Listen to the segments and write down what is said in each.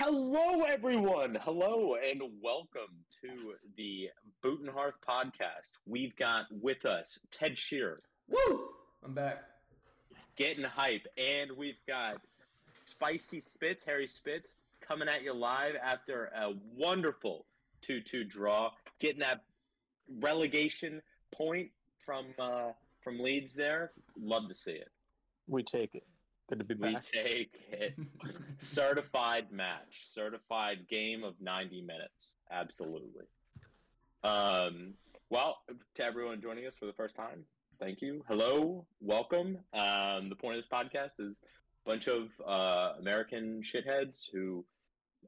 Hello, everyone. Hello, and welcome to the Boot and Hearth podcast. We've got with us Ted Shearer. Woo! I'm back. Getting hype, and we've got Spicy Spitz, Harry Spitz, coming at you live after a wonderful 2 2 draw, getting that relegation point from uh, from Leeds there. Love to see it. We take it. Good to be We take it. certified match, certified game of 90 minutes. Absolutely. Um, well, to everyone joining us for the first time, thank you. Hello, welcome. Um, the point of this podcast is a bunch of uh, American shitheads who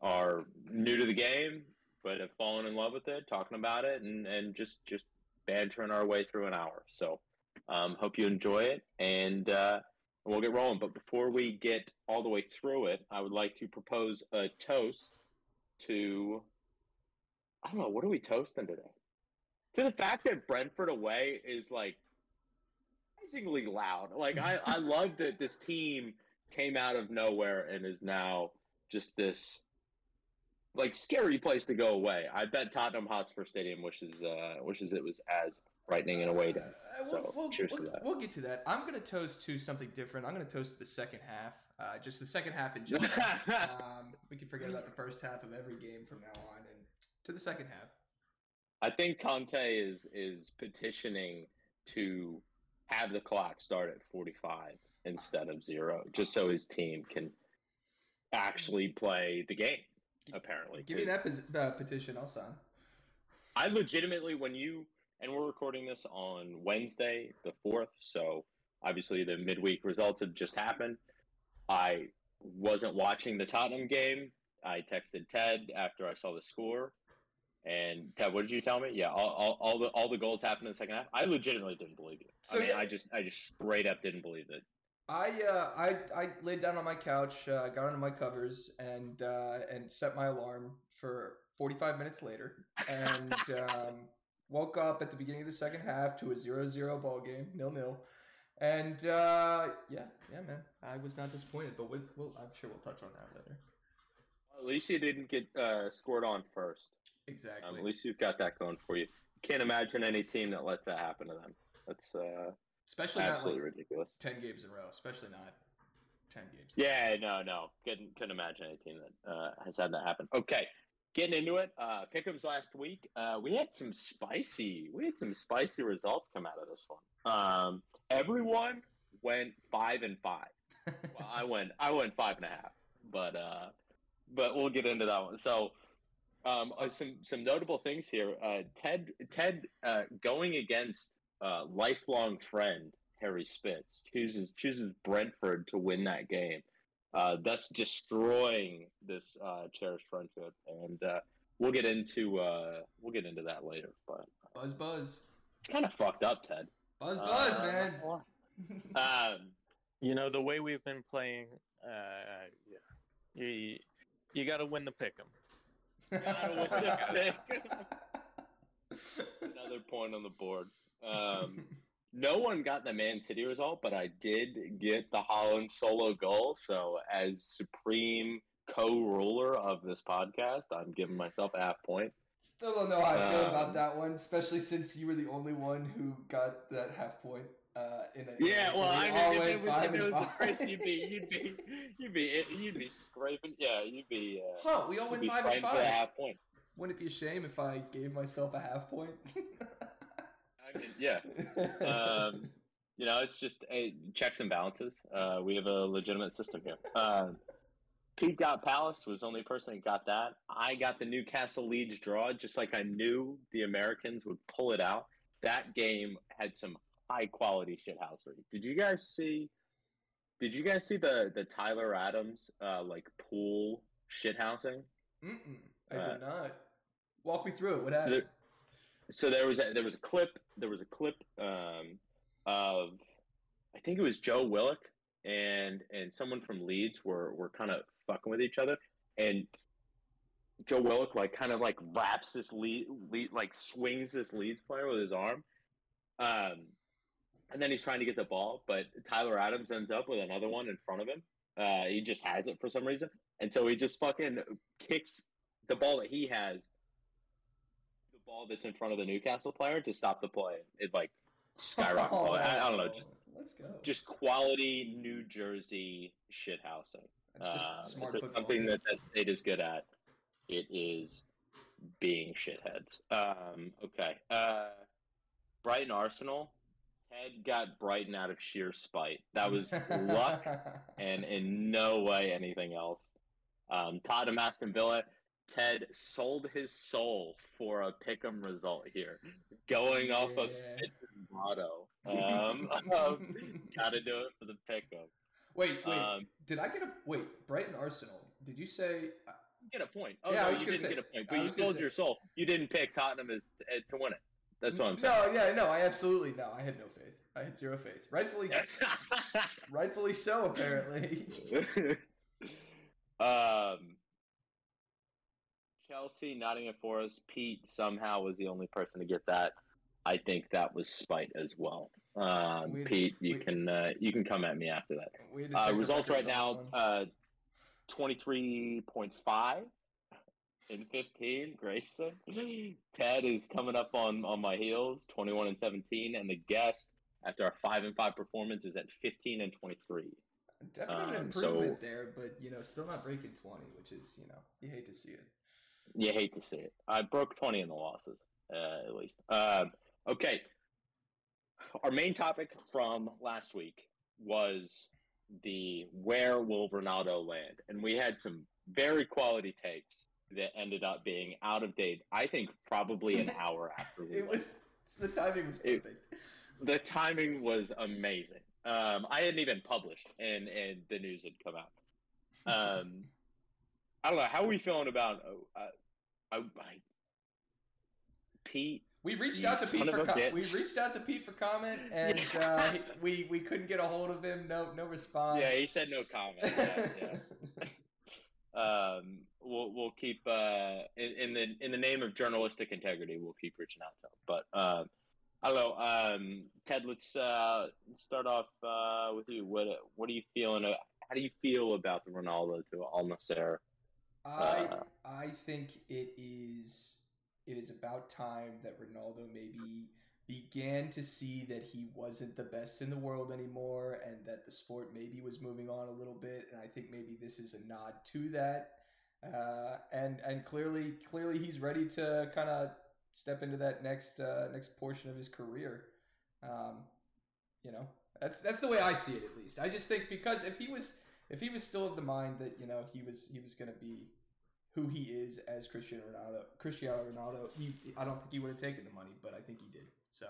are new to the game but have fallen in love with it, talking about it, and, and just just bantering our way through an hour. So, um, hope you enjoy it, and uh, and we'll get rolling. But before we get all the way through it, I would like to propose a toast to I don't know, what are we toasting today? To the fact that Brentford away is like surprisingly loud. Like I, I love that this team came out of nowhere and is now just this like scary place to go away. I bet Tottenham Hotspur Stadium wishes uh wishes it was as frightening in a way. Uh, we'll, So, we'll, cheers we'll, that. we'll get to that. I'm going to toast to something different. I'm going to toast to the second half. Uh, just the second half in general. um, we can forget about the first half of every game from now on and to the second half. I think Conte is is petitioning to have the clock start at 45 instead of zero, just so his team can actually play the game. Apparently, Give me that uh, petition. I'll sign. I legitimately, when you and we're recording this on Wednesday, the fourth, so obviously the midweek results have just happened. I wasn't watching the Tottenham game. I texted Ted after I saw the score, and Ted, what did you tell me? Yeah, all, all, all the all the goals happened in the second half. I legitimately didn't believe you. So, I mean, yeah- I just I just straight up didn't believe it. I uh, I I laid down on my couch, uh, got under my covers, and uh, and set my alarm for 45 minutes later, and um, woke up at the beginning of the second half to a 0-0 ball game, nil nil, and uh, yeah, yeah, man, I was not disappointed, but we'll, we'll, I'm sure we'll touch on that later. At least you didn't get uh, scored on first. Exactly. Um, at least you've got that going for you. Can't imagine any team that lets that happen to them. That's uh, especially not absolutely like ridiculous. 10 games in a row, especially not 10 games. Yeah, no, no, couldn't couldn't imagine any team that uh, has had that happen. Okay, getting into it. Uh, Pickums last week. Uh, we had some spicy. We had some spicy results come out of this one. Um, everyone went five and five. Well, I went I went five and a half, but uh, but we'll get into that one. So. Um, uh, some some notable things here. Uh, Ted Ted uh, going against uh, lifelong friend Harry Spitz chooses chooses Brentford to win that game, uh, thus destroying this uh, cherished friendship. And uh, we'll get into uh, we'll get into that later. But buzz, buzz, it's kind of fucked up, Ted. buzz, buzz, Uh, man. Um, You know the way we've been playing. Uh, yeah. You you got to win the pick 'em. Gotta win the another point on the board. No one got the Man City result, but I did get the Haaland solo goal. So, as supreme co-ruler of this podcast, I'm giving myself a half point. Still don't know how I feel Um, about that one, especially since you were the only one who got that half point. Uh, in a, Yeah, well, I mean, if it was, if it was the five. Chris, you'd be, you'd be, you'd be, you'd be scraping. Yeah, you'd be. Uh, Huh? We all be five and five. half point. Wouldn't it be a shame if I gave myself a half point? Yeah. um, you know, it's just a checks and balances. Uh, we have a legitimate system here. Um, Pete got Palace was the only person that got that. I got the Newcastle Leeds draw, just like I knew the Americans would pull it out. That game had some high quality shithousery. Did you guys see? Did you guys see the the Tyler Adams uh, like pool shithousing? Mm-mm, I Uh, did not. Walk me through it. What happened? So there was a, there was a clip there was a clip um, of I think it was Joe Willock and and someone from Leeds were were kind of fucking with each other. And Joe Willock like kind of like wraps this lead, lead like swings this Leeds player with his arm. Um and then he's trying to get the ball but Tyler Adams ends up with another one in front of him. Uh, he just has it for some reason, and so he just fucking kicks the ball that he has, ball that's in front of the Newcastle player to stop the play. It like skyrocket. Oh, I, I don't know, just let's go. just quality New Jersey shithousing. That's just Uh, smart if there's football. something that that state is good at, it is being shitheads. Um, okay. Uh, Brighton Arsenal. Ted got Brighton out of sheer spite. That was luck and in no way anything else. Um, Tottenham Aston Villa. Ted sold his soul for a pick'em result here, going off of Yeah. Smith's motto. Um, um, gotta do it for the pick'em. wait, wait. Um, did I get a wait? Brighton Arsenal. Did you say? uh, get a point. Oh Yeah, I was you gonna didn't say- get a point, but you sold your soul. You didn't pick Tottenham as uh, to win it. That's what I'm saying. No, yeah, no. I absolutely no. I had no faith. I had zero faith. Rightfully, rightfully so. Apparently. um, Chelsea, Nottingham Forest. Pete somehow was the only person to get that. I think that was spite as well. Um, We- Pete, you we- can uh, you can come at me after that. We had to Uh, results right now: one. uh, twenty-three point five in fifteen. Grayson. Ted is coming up on on my heels, twenty-one and seventeen, and the guest after our five and five performance is at fifteen and twenty-three. Definitely um, improvement so- there, but you know, still not breaking twenty, which is you know you hate to see it. You hate to see it. I broke twenty in the losses, uh, at least. Um, okay. Our main topic from last week was the where will Ronaldo land, and we had some very quality takes that ended up being out of date. I think probably an hour after we It was the timing was It- perfect. the timing was amazing. Um, I hadn't even published, and and the news had come out. Um, I don't know how are we feeling about uh, I, I, Pete. We reached out to Pete for com- we reached out to Pete for comment, and uh, we we couldn't get a hold of him. No no response. Yeah, he said no comment. Yeah, yeah. Um, we'll we'll keep uh, in, in the in the name of journalistic integrity, we'll keep reaching out to him. But um, I don't know, um, Ted. Let's uh, start off uh, with you. What what are you feeling? uh, How do you feel about the Ronaldo to Al Nassr? I Uh, I think it is it is about time that Ronaldo maybe began to see that he wasn't the best in the world anymore and that the sport maybe was moving on a little bit. And I think maybe this is a nod to that. Uh, and and clearly clearly he's ready to kind of step into that next uh, next portion of his career. Um, you know that's that's the way I see it at least. I just think because if he was if he was still of the mind that you know he was he was going to be who he is as Cristiano Ronaldo, Cristiano Ronaldo, he I don't think he would have taken the money, but I think he did. So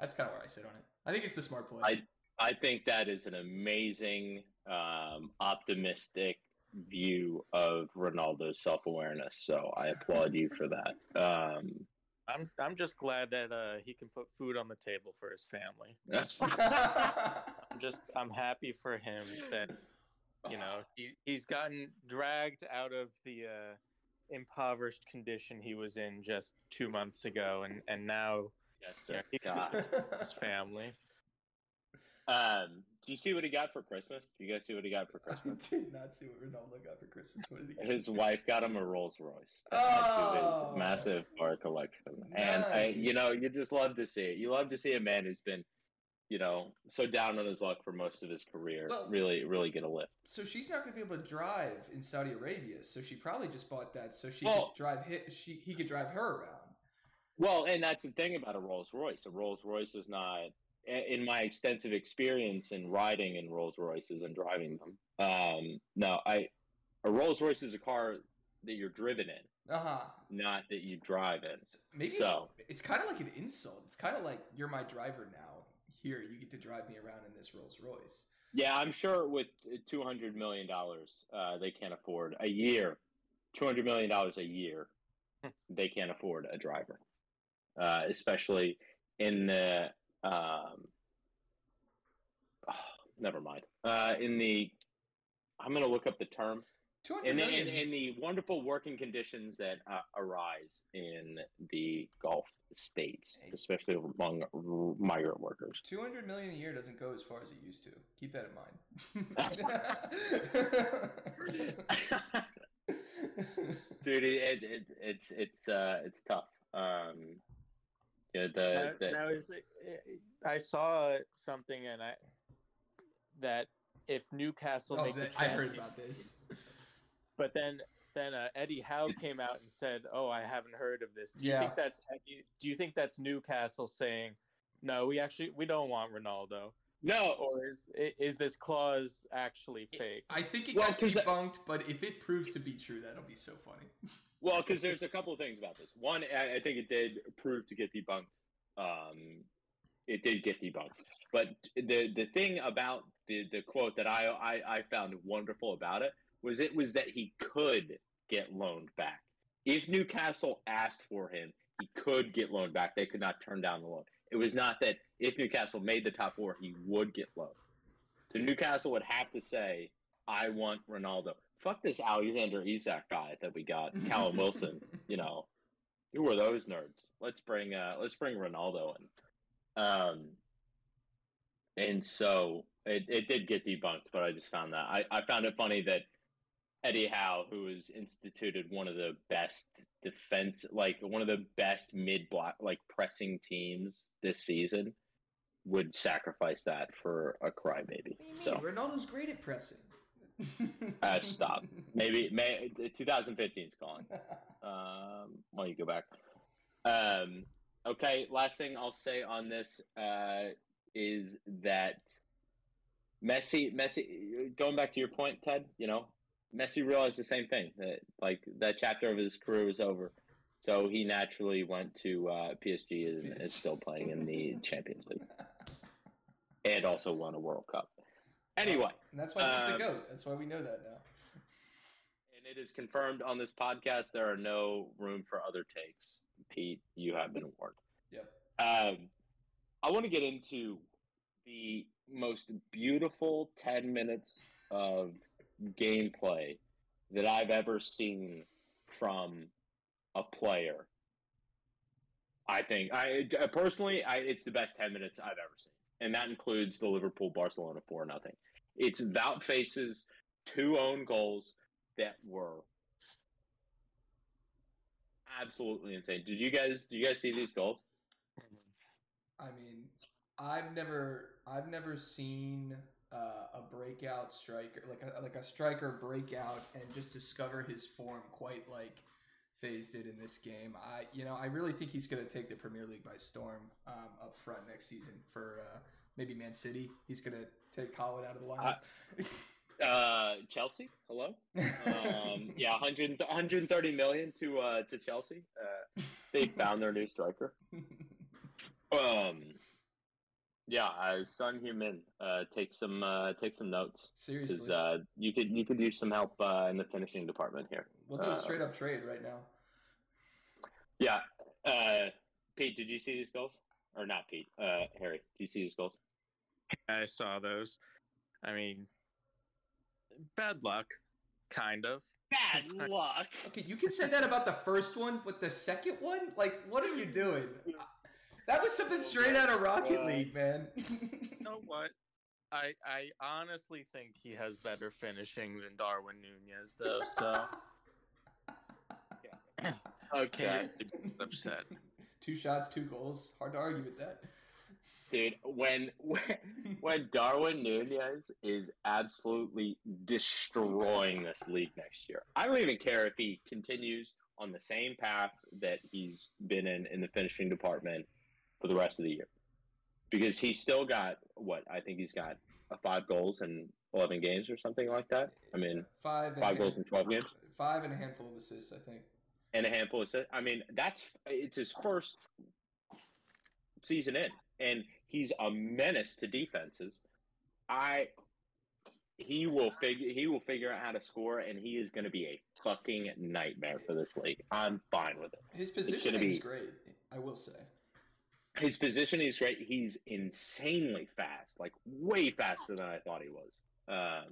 that's kind of where I sit on it. I think it's the smart play. I- I think that is an amazing, um, optimistic view of Ronaldo's self awareness. So I applaud you for that. Um, I'm I'm just glad that uh, he can put food on the table for his family. I'm just I'm happy for him that you know he he's gotten dragged out of the uh, impoverished condition he was in just two months ago, and and now yes, yeah, sir. he can his family. Um, do you see what he got for Christmas? Do you guys see what he got for I Christmas? did not see what Ronaldo got for Christmas. What did he get? His wife got him a Rolls Royce. Oh. his massive car collection, and I, you know, you just love to see it. You love to see a man who's been, you know, so down on his luck for most of his career, Well- really, really get a lift. So she's not going to be able to drive in Saudi Arabia. So she probably just bought that so she Well- could drive She he could drive her around. Well, and that's the thing about a Rolls Royce. A Rolls Royce is not, in my extensive experience in riding in Rolls Royces and driving them. Um, no, I, a Rolls Royce is a car that you're driven in, Uh huh. not that you drive in. So maybe So- it's, it's kind of like an insult. It's kind of like you're my driver now. Here, you get to drive me around in this Rolls Royce. Yeah, I'm sure with two hundred million dollars, uh, they can't afford a year. Two hundred million dollars a year, they can't afford a driver, uh, especially in the. Um, oh, never mind. Uh, in the, I'm gonna look up the term. In the, in, in, the wonderful working conditions that uh, arise in the Gulf states, especially among migrant workers. Two hundred million a year doesn't go as far as it used to. Keep that in mind. Dude, it, it, it's it's uh, it's tough. Um, yeah, the, that, the... that was I saw something and I that if Newcastle oh, make the, I heard about this. But then then uh, Eddie Howe came out and said, "Oh, I haven't heard of this." Do you yeah. think that's do you think that's Newcastle saying, "No, we actually we don't want Ronaldo." No, or is is this clause actually fake? I think it well, got debunked, but if it proves to be true, that'll be so funny. Well, because there's a couple of things about this. One, I think it did prove to get debunked. Um, it did get debunked, but the the thing about the the quote that I, I I found wonderful about it was it was that he could get loaned back if Newcastle asked for him. He could get loaned back. They could not turn down the loan. It was not that if Newcastle made the top four, he would get loaned. So Newcastle would have to say, "I want Ronaldo." Fuck this Alexander Isak guy that we got, Callum Wilson. You know, who are those nerds? Let's bring uh, let's bring Ronaldo in. Um, and so it, it did get debunked, but I just found that I, I found it funny that Eddie Howe, who has instituted one of the best defense, like one of the best mid block, like pressing teams this season, would sacrifice that for a crybaby. So Ronaldo's great at pressing. uh, stop. Maybe May 2015 is calling. Um, why don't you go back? Um, okay. Last thing I'll say on this uh, is that Messi, Messi, going back to your point, Ted. You know, Messi realized the same thing that like that chapter of his career was over. So he naturally went to uh, PSG and is still playing in the Champions League, and also won a World Cup. Anyway, and that's why he's the um, goat. That's why we know that now. And it is confirmed on this podcast. There are no room for other takes. Pete, you have been warned. Yep. Um, I want to get into the most beautiful ten minutes of gameplay that I've ever seen from a player. I think I personally, I, it's the best ten minutes I've ever seen, and that includes the Liverpool Barcelona four nothing. It's about Faes's two own goals that were absolutely insane. Did you guys? Did you guys see these goals? I mean, I've never, I've never seen uh, a breakout striker, like a like a striker breakout, and just discover his form quite like Faes did in this game. I you know I really think he's going to take the Premier League by storm um, up front next season for uh, maybe Man City. He's going to take Colin out of the lineup. Uh, uh, Chelsea, hello. Um, yeah, 100, 130 million to uh, to Chelsea. Uh, they found their new striker. Um, yeah, uh, Son Heung-min, uh, take some uh, take some notes. Seriously, uh, you could you could use some help uh, in the finishing department here. We'll do a uh, straight up trade right now. Yeah, uh, Pete, did you see these goals? Or not Pete? Uh, Harry, do you see these goals? I saw those. I mean, bad luck, kind of. Bad luck. Okay, you can say that about the first one, but the second one, like, what are you doing? That was something straight out of Rocket League, man. you know what? I I honestly think he has better finishing than Darwin Nunez, though. So yeah. okay, upset. Two shots, two goals. Hard to argue with that. Dude, when when, when Darwin Nunez is absolutely destroying this league next year, I don't even care if he continues on the same path that he's been in in the finishing department for the rest of the year because he's still got what I think he's got uh, five goals in eleven games or something like that. I mean, five five goals in twelve games, five and a handful of assists, I think, and a handful of assists. I mean, that's it's his first season in, and he's a menace to defenses. I he will figure he will figure out how to score, and he is going to be a fucking nightmare for this league. I'm fine with it. His position is great. I will say his position is great. He's insanely fast, like way faster than I thought he was. Uh,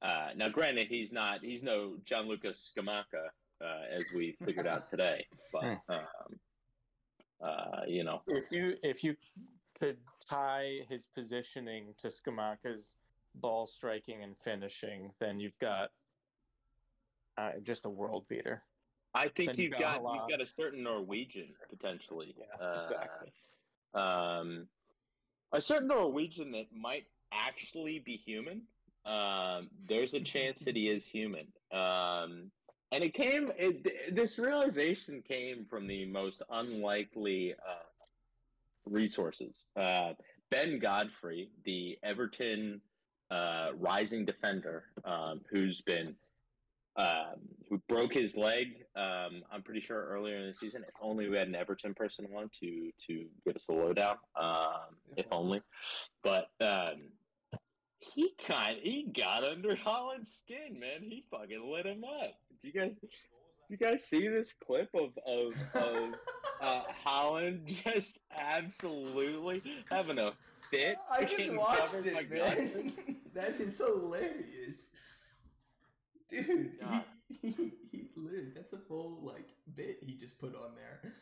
Uh, now, granted, he's not he's no Gianluca Scamacca uh, as we figured out today, but Hmm. um, uh, you know, If you if you could tie his positioning to Scamacca's ball striking and finishing, then you've got uh, just a world beater. I think you've got you've got a certain Norwegian potentially. Yeah, Uh, exactly. um, a certain Norwegian that might actually be human. Um, there's a chance that he is human. Um, and it came. It, this realization came from the most unlikely uh, resources. Uh, ben Godfrey, the Everton uh, rising defender, um, who's been um, who broke his leg. Um, I'm pretty sure earlier in the season. If only we had an Everton person on to to give us a lowdown. Um, if only, but um, he kind he got under Haaland's skin, man. He fucking lit him up. Do you guys? You guys see this clip of of, of uh, Haaland just absolutely having a fit? I just watched it, man. that is hilarious, dude. God. He, he, he literally that's a full like bit he just put on there.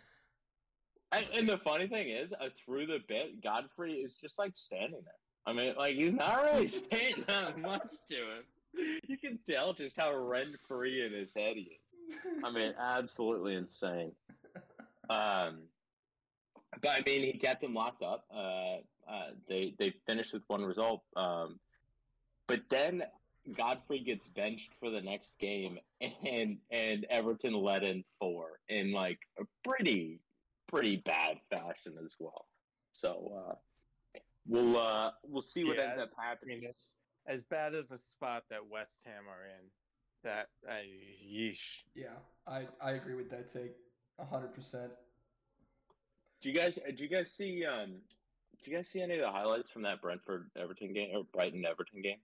And, and the funny thing is, uh, through the bit, Godfrey is just like standing there. I mean, like he's not really saying that much to him. You can tell just how rent free in his head he is. I mean, absolutely insane. Um, but I mean, he kept them locked up. Uh, uh, they they finished with one result. Um, but then Godfrey gets benched for the next game, and and Everton let in four in like a pretty pretty bad fashion as well. So uh, we'll uh, we'll see what Yeah, ends up as- I happening. mean, it's as bad as the spot that West Ham are in. That I yeesh. yeah, I I agree with that take, hundred percent. Do you guys do you guys see um do you guys see any of the highlights from that Brentford Everton game or Brighton Everton game?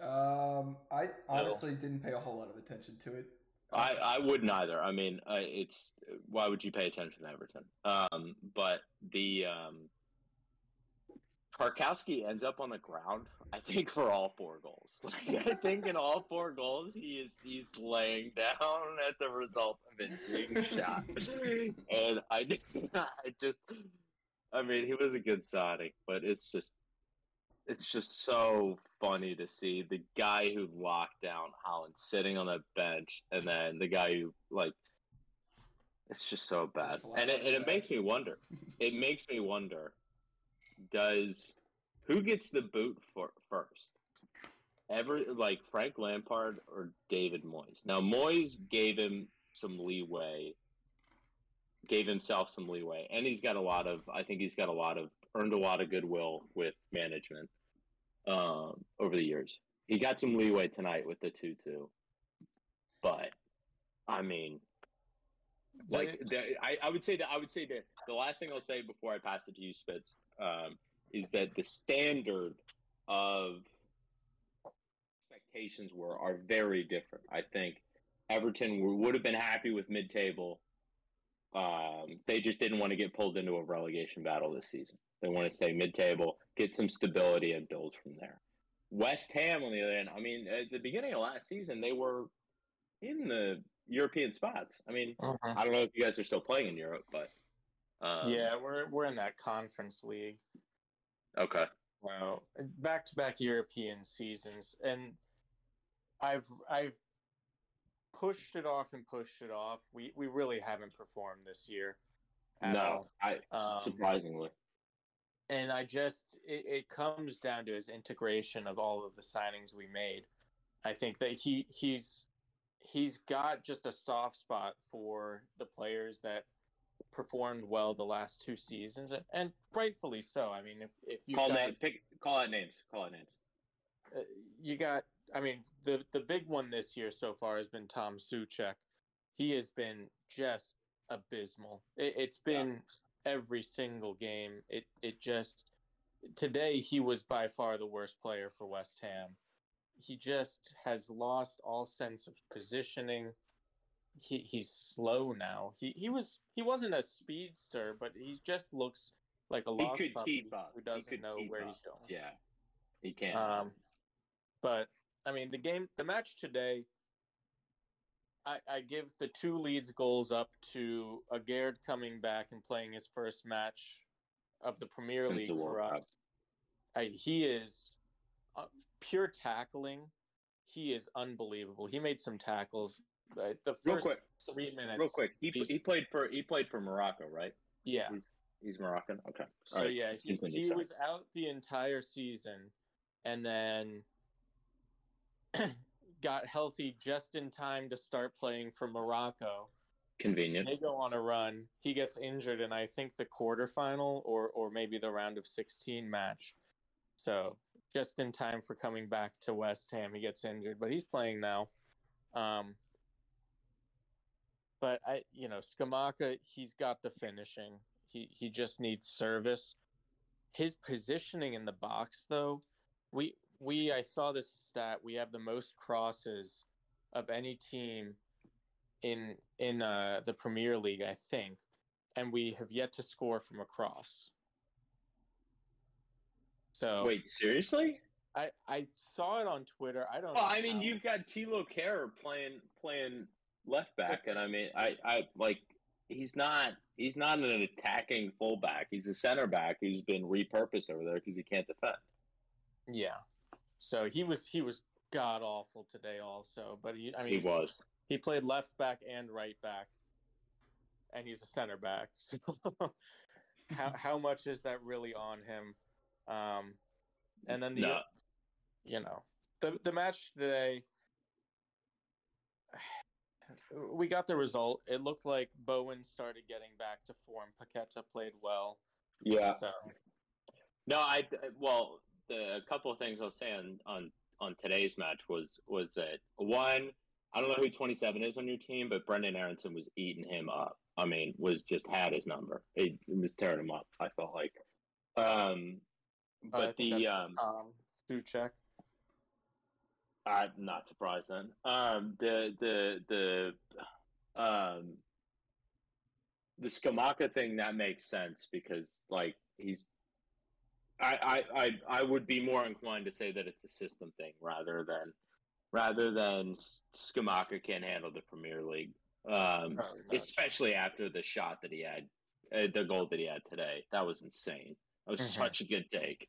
Um, I honestly didn't pay a whole lot of attention to it. I, I wouldn't either. I mean, uh, it's why would you pay attention to Everton? Um, but the um, Tarkowski ends up on the ground. I think for all four goals. Like, I think in all four goals, he is he's laying down at the result of it being shot. and I, I just, I mean, he was a good signing, but it's just, it's just so funny to see the guy who locked down Haaland sitting on the bench, and then the guy who like, it's just so bad, and it, and it makes me wonder. It makes me wonder. Does who gets the boot for first? Ever like Frank Lampard or David Moyes? Now Moyes gave him some leeway, gave himself some leeway, and he's got a lot of. I think he's got a lot of earned a lot of goodwill with management um, over the years. He got some leeway tonight with the two-two, but I mean, like the, I, I would say that I would say that the last thing I'll say before I pass it to you, Spitz, um, is that the standard of expectations were are very different. I think Everton would have been happy with mid-table. Um, they just didn't want to get pulled into a relegation battle this season. They want to stay mid-table, get some stability, and build from there. West Ham, on the other hand, I mean, at the beginning of last season, they were in the European spots. I mean, I don't know if you guys are still playing in Europe, but um, yeah, we're we're in that conference league. okay, Wow, back to back European seasons, and I've I've pushed it off and pushed it off. We we really haven't performed this year. no, I. Um, surprisingly, and I just it, it comes down to his integration of all of the signings we made. I think that he he's he's got just a soft spot for the players that performed well the last two seasons, and, and rightfully so. I mean, if if you call names, pick, call out names, call out names. uh, you got i mean the the big one this year so far has been tom Souček he has been just abysmal it, it's been every single game it it just today he was by far the worst player for west ham he just has lost all sense of positioning he he's slow now he he was he wasn't a speedster but he just looks like a He lost could puppy keep up. who doesn't know where up. he's going Yeah, he can. um, but I mean, the game, the match today. I, I give the two leads goals up to Aguerd coming back and playing his first match of the Premier Since League the for us. I, he is uh, pure tackling. He is unbelievable. He made some tackles. Uh, the Real first quick, three minutes. real quick. He, he's- he played for he played for Morocco, right? Yeah. He's Moroccan. Okay. So right, yeah, he, he was out the entire season, and then got healthy just in time to start playing for Morocco. convenient. They go on a run. He gets injured in I think the quarterfinal or or maybe the round of sixteen match. So just in time for coming back to West Ham, he gets injured, but he's playing now. Um, but I, you know, Scamacca, he's got the finishing. He he just needs service. His positioning in the box, though, we we I saw this stat. We have the most crosses of any team in in uh, the Premier League, I think, and we have yet to score from a cross. So Wait, seriously? I I saw it on Twitter. I don't. Well, know I mean, how. you've got Thilo Kehrer playing playing left back, and I mean, I I like he's not he's not an attacking fullback. He's a center back who's been repurposed over there because he can't defend. Yeah. So he was he was god awful today also, but he I mean He was. he played left back and right back, and he's a center back. So how how much is that really on him? Um, and then the No. you know the the match today. We got the result. It looked like Bowen started getting back to form. Paqueta played well. Yeah. So No, I well, the a couple of things I'll say on on on today's match was was that one, I don't know who 27 is on your team, but Brenden Aaronson was eating him up. I mean, was just had his number. It, it was tearing him up. I felt like, um, uh, but think the um, um Stuchek. I'm not surprised then. Um, the the the um the Scamacca thing that makes sense because like he's I, I I I would be more inclined to say that it's a system thing rather than rather than Scamacca can't handle the Premier League. Um, Oh, especially after the shot that he had, uh, the goal that he had today. That was insane. That was Mhm. such a good take.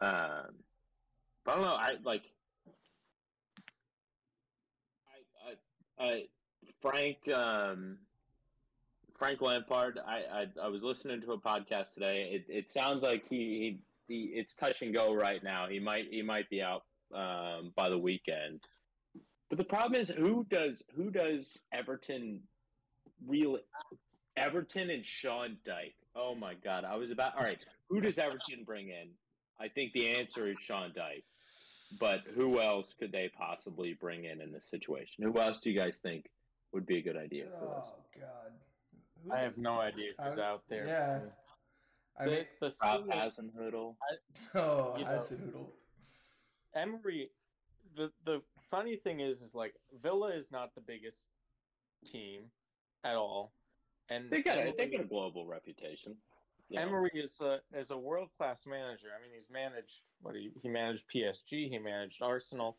Um, but I don't know. I like. I, I, I Frank, um, Frank Lampard. I, I, I was listening to a podcast today. It, it sounds like he, he, he, it's touch and go right now. He might, he might be out um, by the weekend. But the problem is, who does, who does Everton really? Everton and Sean Dyche. Oh my God! I was about. All right, who does Everton bring in? I think the answer is Sean Dyche. But who else could they possibly bring in in this situation? Who else do you guys think would be a good idea? Oh God. Who's I it? have no idea I who's was- out there. yeah. I The, mean, the Rob thing is, Hasenhüttl. oh, you know- Hasenhüttl. Emery, the the funny thing is, is like Villa is not the biggest team at all, and They got a, Emery, they got a global reputation. you know. Emery is a is a world class manager. I mean, he's managed what he he managed PSG, he managed Arsenal.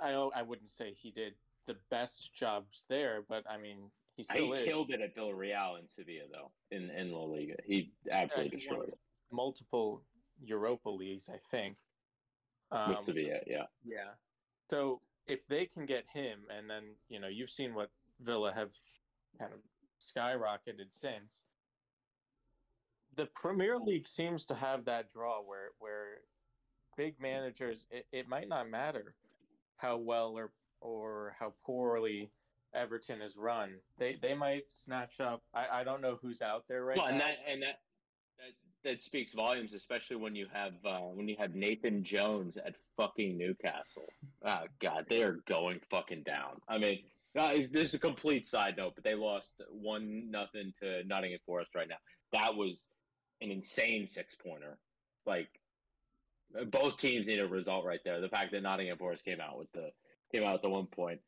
I know I wouldn't say he did the best jobs there, but I mean, he He still is. killed it at Villarreal in Sevilla, though, in, in La Liga. He absolutely he destroyed it multiple Europa leagues, I think. Um, with Sevilla. Yeah, Yeah. So if they can get him, and then you know you've seen what Villa have kind of skyrocketed since. The Premier League seems to have that draw where where big managers it, it might not matter how well or or how poorly Everton is run. They they might snatch up. I, I don't know who's out there right well, and that and that that, that speaks volumes, especially when you have uh, when you have Nathan Jones at fucking Newcastle. Oh God, they are going fucking down. I mean, uh, this is a complete side note, but they lost one nothing to Nottingham Forest right now. That was an insane six pointer. Like both teams need a result right there. The fact that Nottingham Forest came out with the came out with the one point.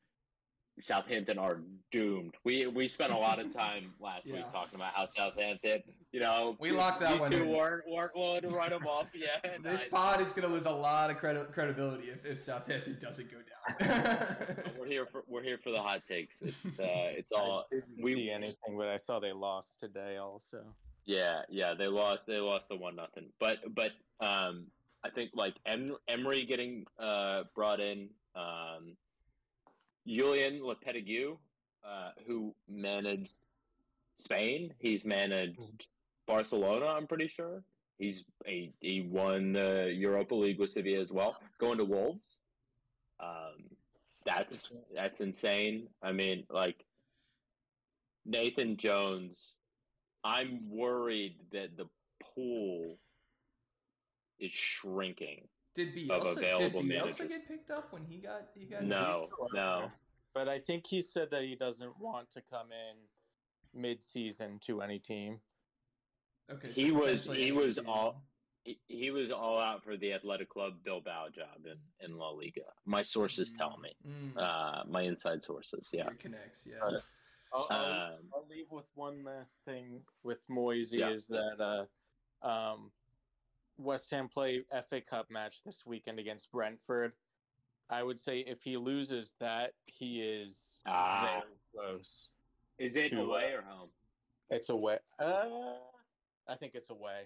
Southampton are doomed. We we spent a lot of time last Yeah. week talking about how Southampton, you know, We locked that you one two in. weren't weren't willing to write them off yet. This I- pod is going to lose a lot of credi- credibility if, if Southampton doesn't go down. we're here for we're here for the hot takes. It's uh, it's all I didn't we- see anything, but I saw they lost today also. Yeah, yeah, they lost. They lost the one nothing. But but um, I think like em- Emery getting uh, brought in, um, Julen Lopetegui, uh, who managed Spain. He's managed Barcelona. I'm pretty sure. He's a he won the Europa League with Sevilla as well. Going to Wolves. Um, that's that's insane. I mean, like Nathan Jones. I'm worried that the pool is shrinking. Did of Bielsa, did available Bielsa managers. get picked up when he got he got No, no. But I think he said that he doesn't want to come in mid-season to any team. Okay, He was- he was season. all- He, he was all out for the Athletic Club Bilbao job in, in La Liga. My sources tell me. Mm, Uh, my inside sources. Yeah. your connects, yeah. Uh, I'll, I'll, Um, I'll leave with one last thing with Moisey Yeah. is that uh, um, West Ham play FA Cup match this weekend against Brentford. I would say if he loses that, he is Ah. very close. is it To, away uh, or home? It's away. Uh, I think it's away.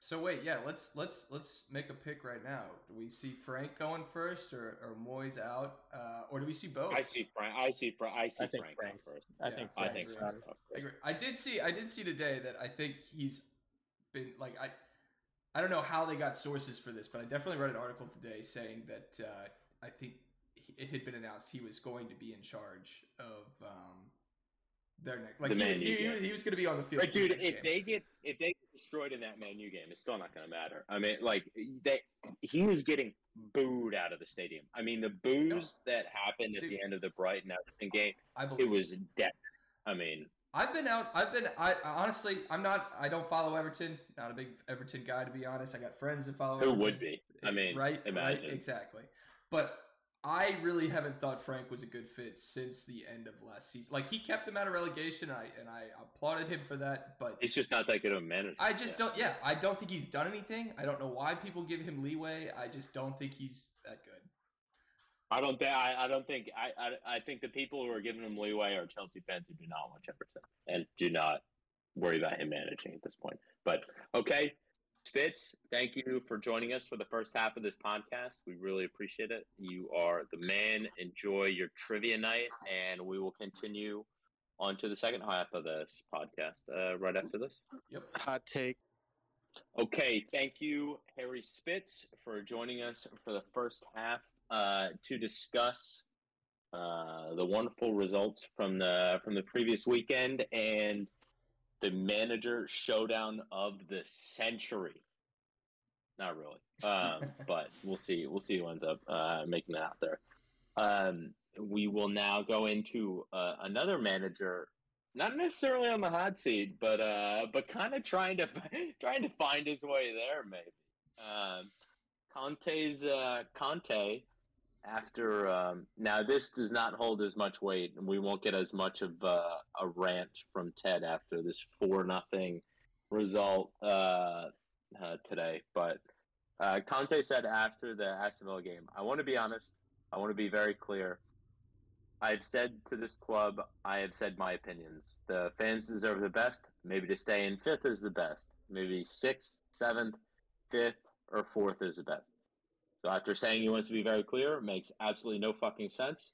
So wait, yeah, let's let's let's make a pick right now. Do we see Frank going first, or or Moyes out, uh, or do we see both? I see Frank. I see Frank. I see I think Frank Frank's. first. I Yeah, think I think Frank's I agree. I did see I did see today that I think he's been like I I don't know how they got sources for this, but I definitely read an article today saying that uh, I think it had been announced he was going to be in charge of um, their next. Like The he, he, he, was- he was going to be on the field. But for the dude, if game. they get if they get destroyed in that Man U game, it's still not going to matter. I mean, like they, he was getting booed out of the stadium. I mean, the boos that happened at Dude. the end of the Brighton Everton game, I believe it was dead. I mean, I've been out. I've been. I honestly, I'm not. I don't follow Everton. Not a big Everton guy, to be honest. I got friends that follow. who Everton. would be? I mean, right, imagine. right, exactly. But I really haven't thought Frank was a good fit since the end of last season. Like he kept him out of relegation, and I and I applauded him for that. But It's just not that good of a manager. I just Yeah. don't. Yeah, I don't think he's done anything. I don't know why people give him leeway. I just don't think he's that good. I don't think. I, I don't think. I, I. I think the people who are giving him leeway are Chelsea fans who do not watch Everton and do not worry about him managing at this point. But okay, Spitz, thank you for joining us for the first half of this podcast. We really appreciate it. You are the man. Enjoy your trivia night, and we will continue on to the second half of this podcast uh, right after this. Yep. Hot take. Okay, thank you, Harry Spitz, for joining us for the first half uh, to discuss uh, the wonderful results from the from the previous weekend and the manager showdown of the century. Not really, um, but we'll see. We'll see who ends up uh, making it out there. Um, we will now go into uh, another manager not necessarily on the hot seat, but uh, but kind of trying to trying to find his way there, maybe. Um, Conte's uh, Conte. After um, now, this does not hold as much weight, and we won't get as much of uh, a rant from Ted after this four nothing result uh, uh, today. But uh, Conte said after the Aston game, "I want to be honest. I want to be very clear. I've said to this club, I have said my opinions. The fans deserve the best. Maybe to stay in fifth is the best. Maybe sixth, seventh, fifth, or fourth is the best. So after saying he wants to be very clear, it makes absolutely no fucking sense.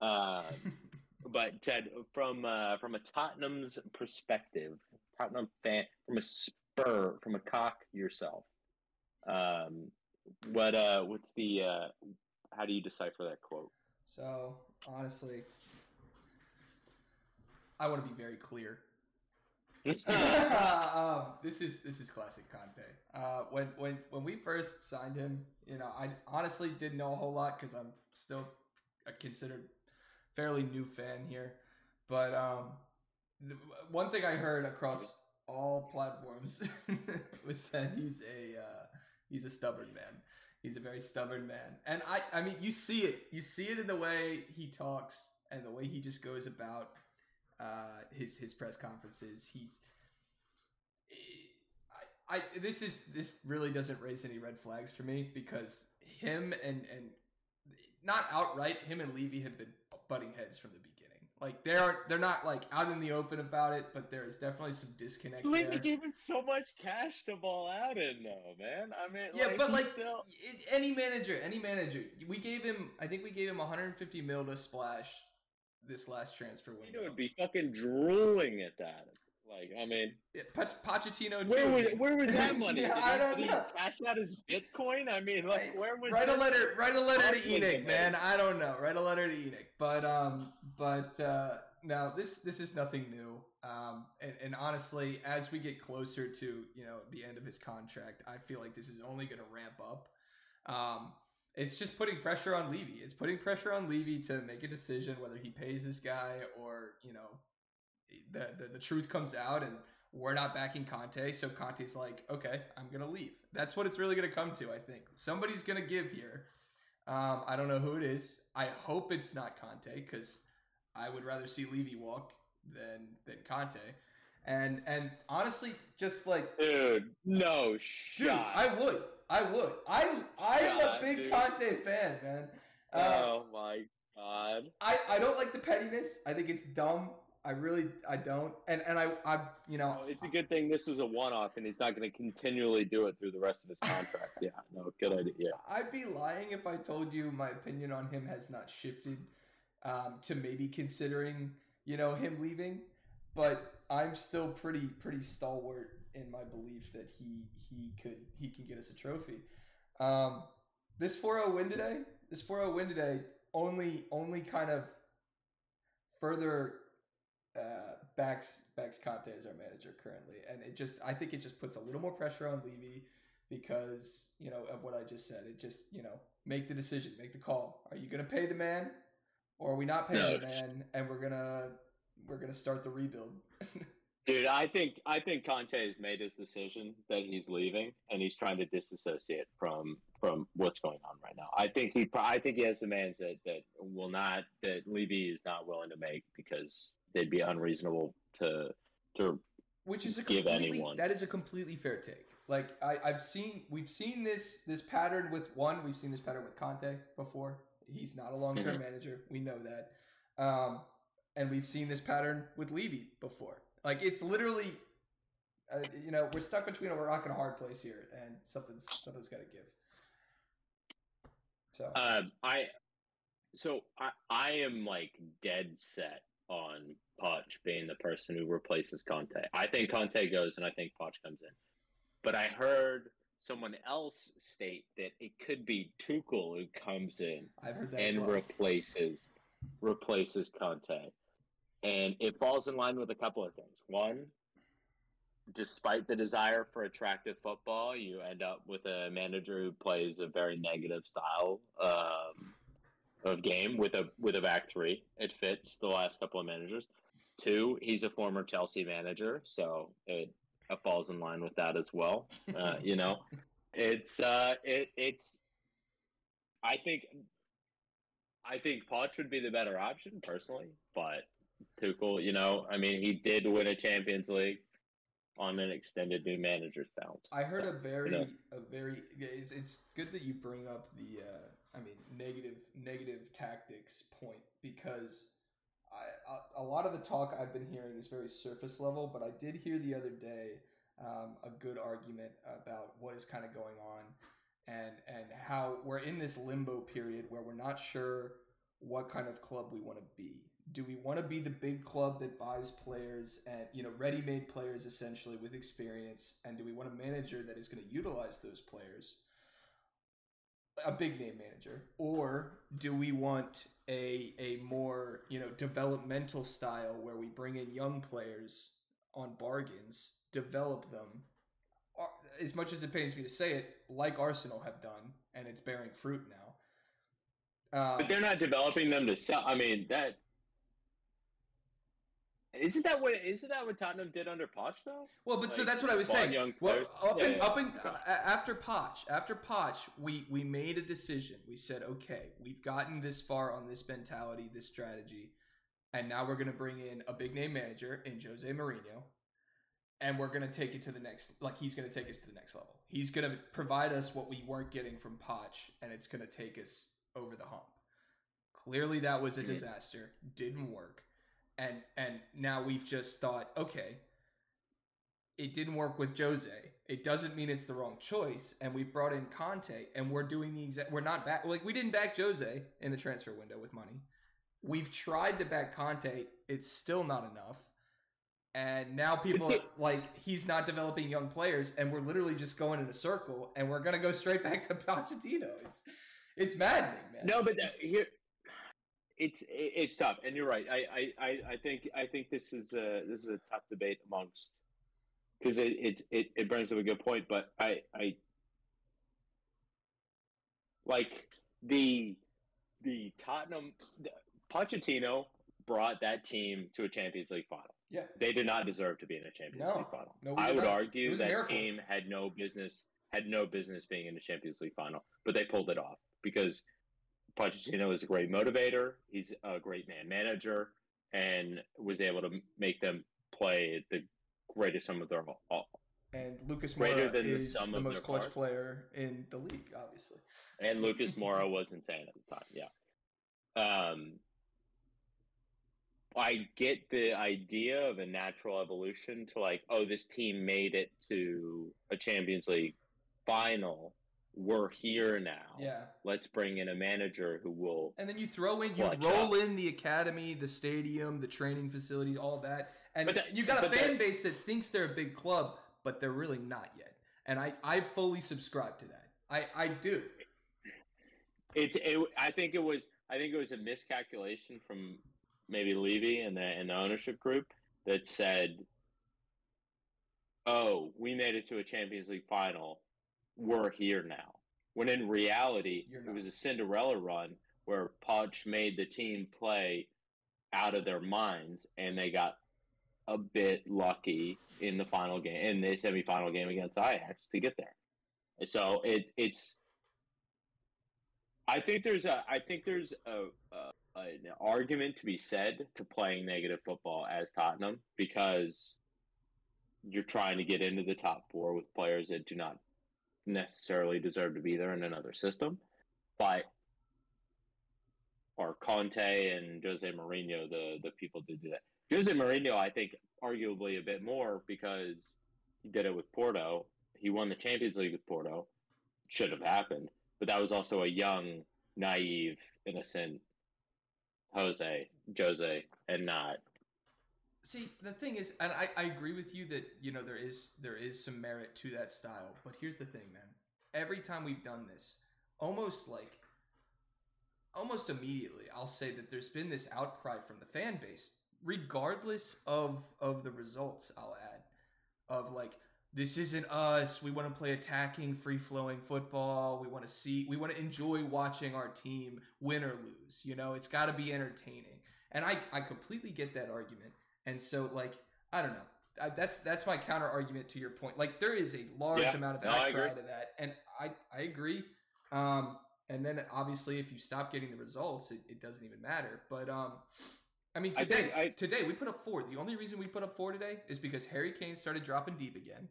Uh, but Ted, from uh, from a Tottenham's perspective, Tottenham fan, from a spur, from a cock yourself, um, what uh, what's the uh, how do you decipher that quote? So honestly, I want to be very clear. um, this is this is classic Conte. Uh, when when when we first signed him, you know, I honestly didn't know a whole lot because I'm still a considered fairly new fan here. But um, the, one thing I heard across all platforms was that he's a uh, he's a stubborn man. He's a very stubborn man, and I I mean you see it you see it in the way he talks and the way he just goes about uh, his his press conferences. He's I, I this is this really doesn't raise any red flags for me because him and and not outright him and Levy have been butting heads from the beginning. Like they are they're not like out in the open about it, but there is definitely some disconnect. Levy there. gave him so much cash to ball out in, though, man. I mean, Yeah, like, but like still- any manager, any manager, we gave him. I think we gave him 150 mil to splash this last transfer window. know, would be fucking drooling at that. Like, I mean, Yeah, Poch- Pochettino too. where was where was that money? Yeah, I don't know. Cash out his Bitcoin. I mean, like, where was write a letter write a letter to ENIC, man. I don't know. Write a letter to ENIC. But um but uh now this this is nothing new. Um and, and honestly, as we get closer to, you know, the end of his contract, I feel like this is only gonna ramp up. Um it's just putting pressure on Levy. It's putting pressure on Levy to make a decision whether he pays this guy or, you know, the, the, the truth comes out and we're not backing Conte. So Conte's like, okay, I'm going to leave. That's what it's really going to come to, I think. Somebody's going to give here. Um, I don't know who it is. I hope it's not Conte because I would rather see Levy walk than than Conte. And and honestly, just like Dude, no dude. I would, I would, I I am a big dude. Conte fan, man. Uh, oh my god. I, I don't like the pettiness. I think it's dumb. I really I don't. And and I I you know it's a good thing this was a one-off, and he's not going to continually do it through the rest of his contract. yeah, no, good idea. Yeah. I'd be lying if I told you my opinion on him has not shifted um, to maybe considering you know him leaving, but I'm still pretty pretty stalwart in my belief that he he could he can get us a trophy. Um, this 4-0 win today, this 4-0 win today only only kind of further uh, backs backs Conte as our manager currently, and it just I think it just puts a little more pressure on Levy because you know of what I just said. It just you know make the decision, make the call. Are you going to pay the man, or are we not paying No. the man, and we're gonna we're gonna start the rebuild? Dude, I think I think Conte has made his decision that he's leaving, and he's trying to disassociate from from what's going on right now. I think he I think he has demands that that will not that Levy is not willing to make because they'd be unreasonable to to Which is a Give anyone. that is a completely fair take. Like I, I've seen we've seen this this pattern with one, we've seen this pattern with Conte before. He's not a long term Mhm. manager. We know that. Um, and we've seen this pattern with Levy before. Like it's literally uh, you know, we're stuck between a rock and a hard place here and something's something's gotta give. So Um, I so I I am like dead set on Poch being the person who replaces Conte. I think Conte goes, and I think Poch comes in. But I heard someone else state that it could be Tuchel who comes in I've heard that and well. replaces replaces Conte, and it falls in line with a couple of things. One, despite the desire for attractive football, you end up with a manager who plays a very negative style um, of game with a with a back three. It fits the last couple of managers. Two, he's a former Chelsea manager, so it, it falls in line with that as well. Uh, you know, it's uh, it it's. I think, I think Poch would be the better option personally, but Tuchel, you know, I mean, he did win a Champions League on an extended new manager's bounce. I heard a very, know. a very. It's, it's good that you bring up the, uh, I mean, negative, negative tactics point because I, a, a lot of the talk I've been hearing is very surface level, but I did hear the other day um, a good argument about what is kind of going on and and how we're in this limbo period where we're not sure what kind of club we want to be. Do we want to be the big club that buys players and you know ready-made players essentially with experience, and do we want a manager that is going to utilize those players, a big name manager, or do we want a a more you know developmental style where we bring in young players on bargains, develop them, as much as it pains me to say it, like Arsenal have done, and it's bearing fruit now. Um, But they're not developing them to sell. I mean, that isn't that what isn't that what Tottenham did under Poch though? Well, but so that's what I was saying. young Well, up Yeah, and yeah. up and uh, after Poch, after Poch, we we made a decision. We said, okay, we've gotten this far on this mentality, this strategy. and now we're going to bring in a big name manager in Jose Mourinho, and we're going to take it to the next. Like he's going to take us to the next level. He's going to provide us what we weren't getting from Poch, and it's going to take us over the hump. Clearly, that was a disaster. Didn't work, and and now we've just thought, okay, it didn't work with Jose. It doesn't mean it's the wrong choice. And we've brought in Conte, and we're doing the exact. We're not back. Like we didn't back Jose in the transfer window with money. We've tried to back Conte. It's still not enough. And now people are like he's not developing young players, and we're literally just going in a circle, and we're gonna go straight back to Pochettino. It's it's maddening, man. No, but that, here it's it's tough, and you're right. I I, I think I think this is a this is a tough debate amongst because it, it it it brings up a good point. But I I like the the Tottenham the, Pochettino brought that team to a Champions League final. Yeah, they did not deserve to be in a Champions no, League final. No, I would not. argue that team had no business had no business being in the Champions League final, but they pulled it off because Pochettino is a great motivator. He's a great man manager, and was able to make them play the greatest sum of their all. And Lucas Moura is the, the most clutch player in the league, obviously. And Lucas Moura was insane at the time. Yeah. Um, I get the idea of a natural evolution to like, oh, this team made it to a Champions League final. We're here now. Yeah. Let's bring in a manager who will. And then you throw in, you roll up. in the academy, the stadium, the training facilities, all that, and that, you got a fan that, base that thinks they're a big club, but they're really not yet. And I, I fully subscribe to that. I, I do. It's. It, I think it was. I think it was a miscalculation from maybe Levy and the and the ownership group that said, "Oh, we made it to a Champions League final. We're here now." When in reality, it was a Cinderella run where Poch made the team play out of their minds, and they got a bit lucky in the final game, in the semifinal game against Ajax to get there. So it it's. I think there's a I think there's a, a an argument to be said to playing negative football as Tottenham because you're trying to get into the top four with players that do not necessarily deserve to be there in another system. But or Conte and Jose Mourinho, the the people to do that. Jose Mourinho, I think, arguably a bit more because he did it with Porto. He won the Champions League with Porto. Should have happened, but that was also a young, naive, innocent Jose, Jose, and not. See, the thing is, and I, I agree with you that you know there is there is some merit to that style, but here's the thing, man. Every time we've done this, almost like almost immediately, I'll say that there's been this outcry from the fan base, regardless of of the results. I'll add of like this isn't us. We want to play attacking, free flowing football. We want to see, we want to enjoy watching our team win or lose. You know, it's got to be entertaining. And I, I completely get that argument. And so, like, I don't know. I, that's that's my counter argument to your point. Like, there is a large yeah, amount of no, outcry to that, and I I agree. Um, and then obviously, if you stop getting the results, it, it doesn't even matter. But um, I mean, today I I, today we put up four. The only reason we put up four today is because Harry Kane started dropping deep again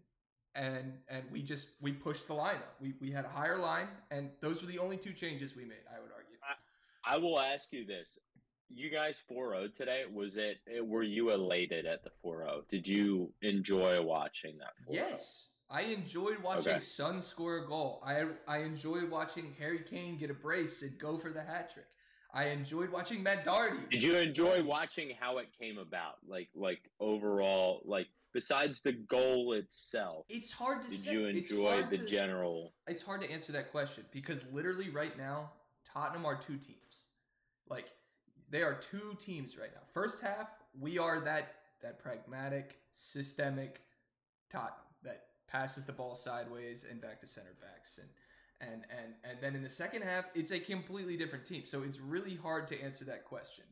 and and we just we pushed the line up. We we had a higher line, and those were the only two changes we made. I would argue. I, I will ask you this: You guys 4-0 today. Was it? Were you elated at the 4-0? Did you enjoy watching that? 4-0? Yes. I enjoyed watching okay. Son score a goal. I I enjoyed watching Harry Kane get a brace and go for the hat trick. I enjoyed watching Matt Doherty. Did you enjoy watching how it came about? Like like overall, like besides the goal itself, it's hard to. Did say. you enjoy the to, general? It's hard to answer that question because literally right now, Tottenham are two teams. Like they are two teams right now. First half, we are that that pragmatic, systemic Tottenham that passes the ball sideways and back to center backs and. And, and and then in the second half, it's a completely different team. So it's really hard to answer that question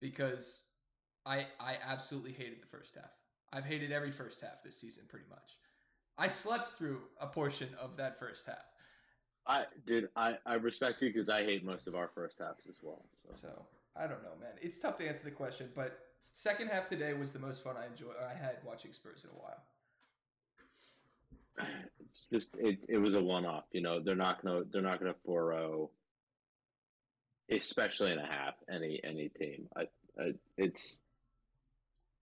because I I absolutely hated the first half. I've hated every first half this season pretty much. I slept through a portion of that first half. I dude, I, I respect you because I hate most of our first halves as well. So, so I don't know, man. It's tough to answer the question, but second half today was the most fun I enjoy I had watching Spurs in a while. It's just it. It was a one-off. You know, they're not gonna they're not gonna 4 especially in a half. Any any team. I, I it's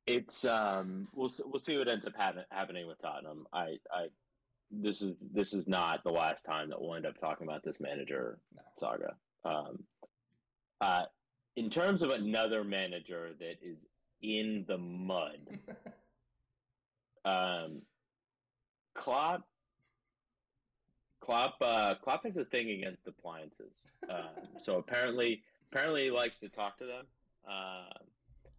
it's um we'll we'll see what ends up happen, happening with Tottenham. I I this is this is not the last time that we'll end up talking about this manager No. saga. Um, uh, in terms of another manager that is in the mud, um, Klopp. Klopp, uh, Klopp has a thing against appliances. Um, so apparently, apparently he likes to talk to them uh,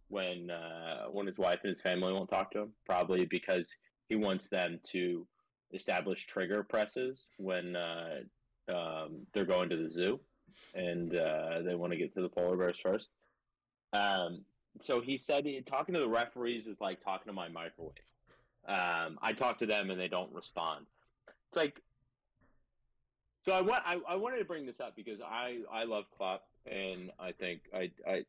when uh, when his wife and his family won't talk to him. Probably because he wants them to establish trigger presses when uh, um, they're going to the zoo and uh, they want to get to the polar bears first. Um, so he said talking to the referees is like talking to my microwave. Um, I talk to them and they don't respond. It's like so I want I, I wanted to bring this up because I I love Klopp and I think I I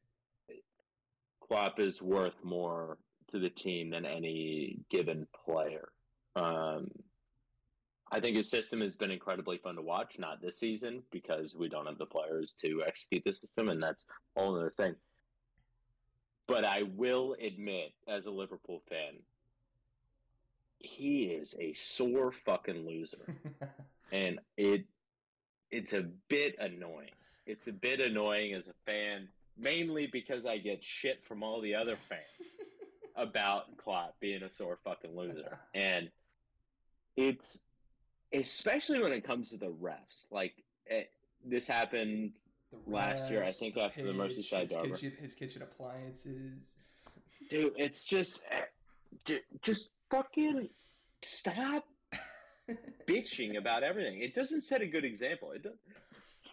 Klopp is worth more to the team than any given player. Um, I think his system has been incredibly fun to watch. Not this season because we don't have the players to execute the system, and that's a whole other thing. But I will admit, as a Liverpool fan, he is a sore fucking loser, and it it's a bit annoying. It's a bit annoying as a fan, mainly because I get shit from all the other fans about Klopp being a sore fucking loser, and it's especially when it comes to the refs. Like eh, this happened The Last year, I think after the Merseyside his derby. kitchen, his kitchen appliances. dude. It's just, eh, just fucking stop bitching about everything. It doesn't set a good example. It does,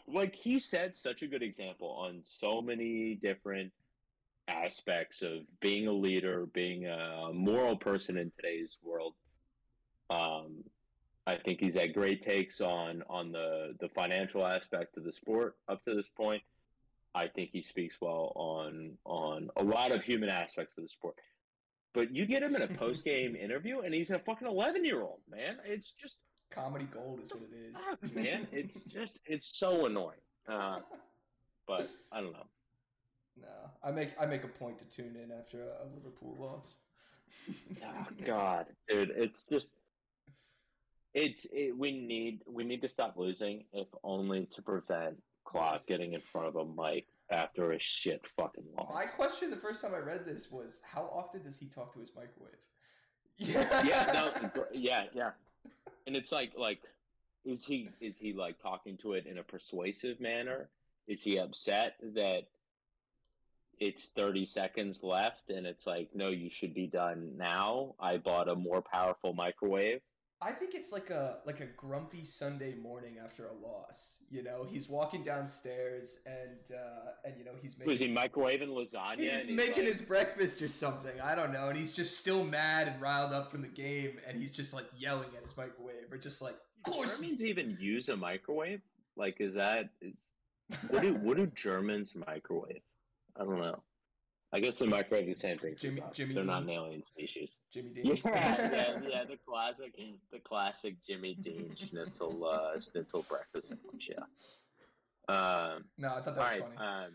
like he set such a good example on so many different aspects of being a leader, being a moral person in today's world. Um, I think he's had great takes on on the the financial aspect of the sport up to this point. I think he speaks well on on a lot of human aspects of the sport. But you get him in a post game interview, and he's a fucking eleven year old man. It's just Comedy gold is what it is. fuck, man. It's just it's so annoying. Uh, but I don't know. no, I make I make a point to tune in after a, a Liverpool loss. Oh God, dude, it's just it's it, we need we need to stop losing, if only to prevent Klopp Yes. getting in front of a mic after a shit fucking loss. My question the first time I read this was, how often does he talk to his microwave? Yeah, yeah, no, yeah, yeah. And it's like, like, is he is he like talking to it in a persuasive manner? Is he upset that it's thirty seconds left and it's like, no, you should be done now? I bought a more powerful microwave. I think it's like a like a grumpy Sunday morning after a loss. You know, he's walking downstairs and uh, and you know he's making Was he microwaving lasagna? he's and making like- his breakfast or something. I don't know, and he's just still mad and riled up from the game, and he's just like yelling at his microwave or just like, "Of course." you-" Germans even use a microwave? Like, is that is what do what do Germans microwave? I don't know. I guess the microwave is the same thing. Jimmy- Jimmy They're not an alien species. Jimmy Dean. Yeah, yeah, yeah. The classic, the classic Jimmy Dean schnitzel, uh, schnitzel breakfast sandwich. Yeah. Um. No, I thought that was right. funny. Um.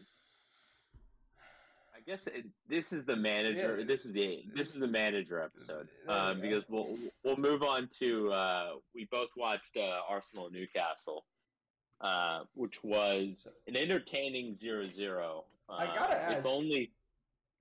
I guess it, this is the manager. Yeah. This is the this is the manager episode. Um, go. because we'll we'll move on to uh, we both watched uh, Arsenal Newcastle, uh, which was an entertaining 0-0. Uh, I gotta If ask- only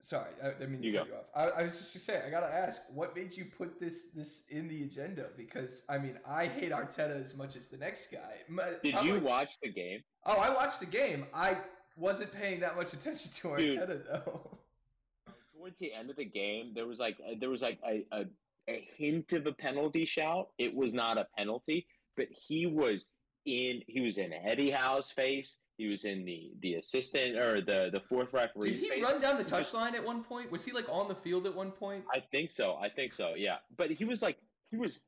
Sorry, I, I mean to You cut you off. I, I was just saying, I gotta ask, what made you put this this in the agenda? Because I mean, I hate Arteta as much as the next guy. My- did I'm you like- watch the game? oh, I watched the game. I wasn't paying that much attention to Dude. Arteta though. towards the end of the game, there was like uh, there was like a, a a hint of a penalty shout. It was not a penalty, but he was in he was in Eddie Howe's face. He was in the the assistant or the the fourth referee. Did he face. run down the touchline at one point? Was he like on the field at one point? I think so. I think so. Yeah, but he was like he was.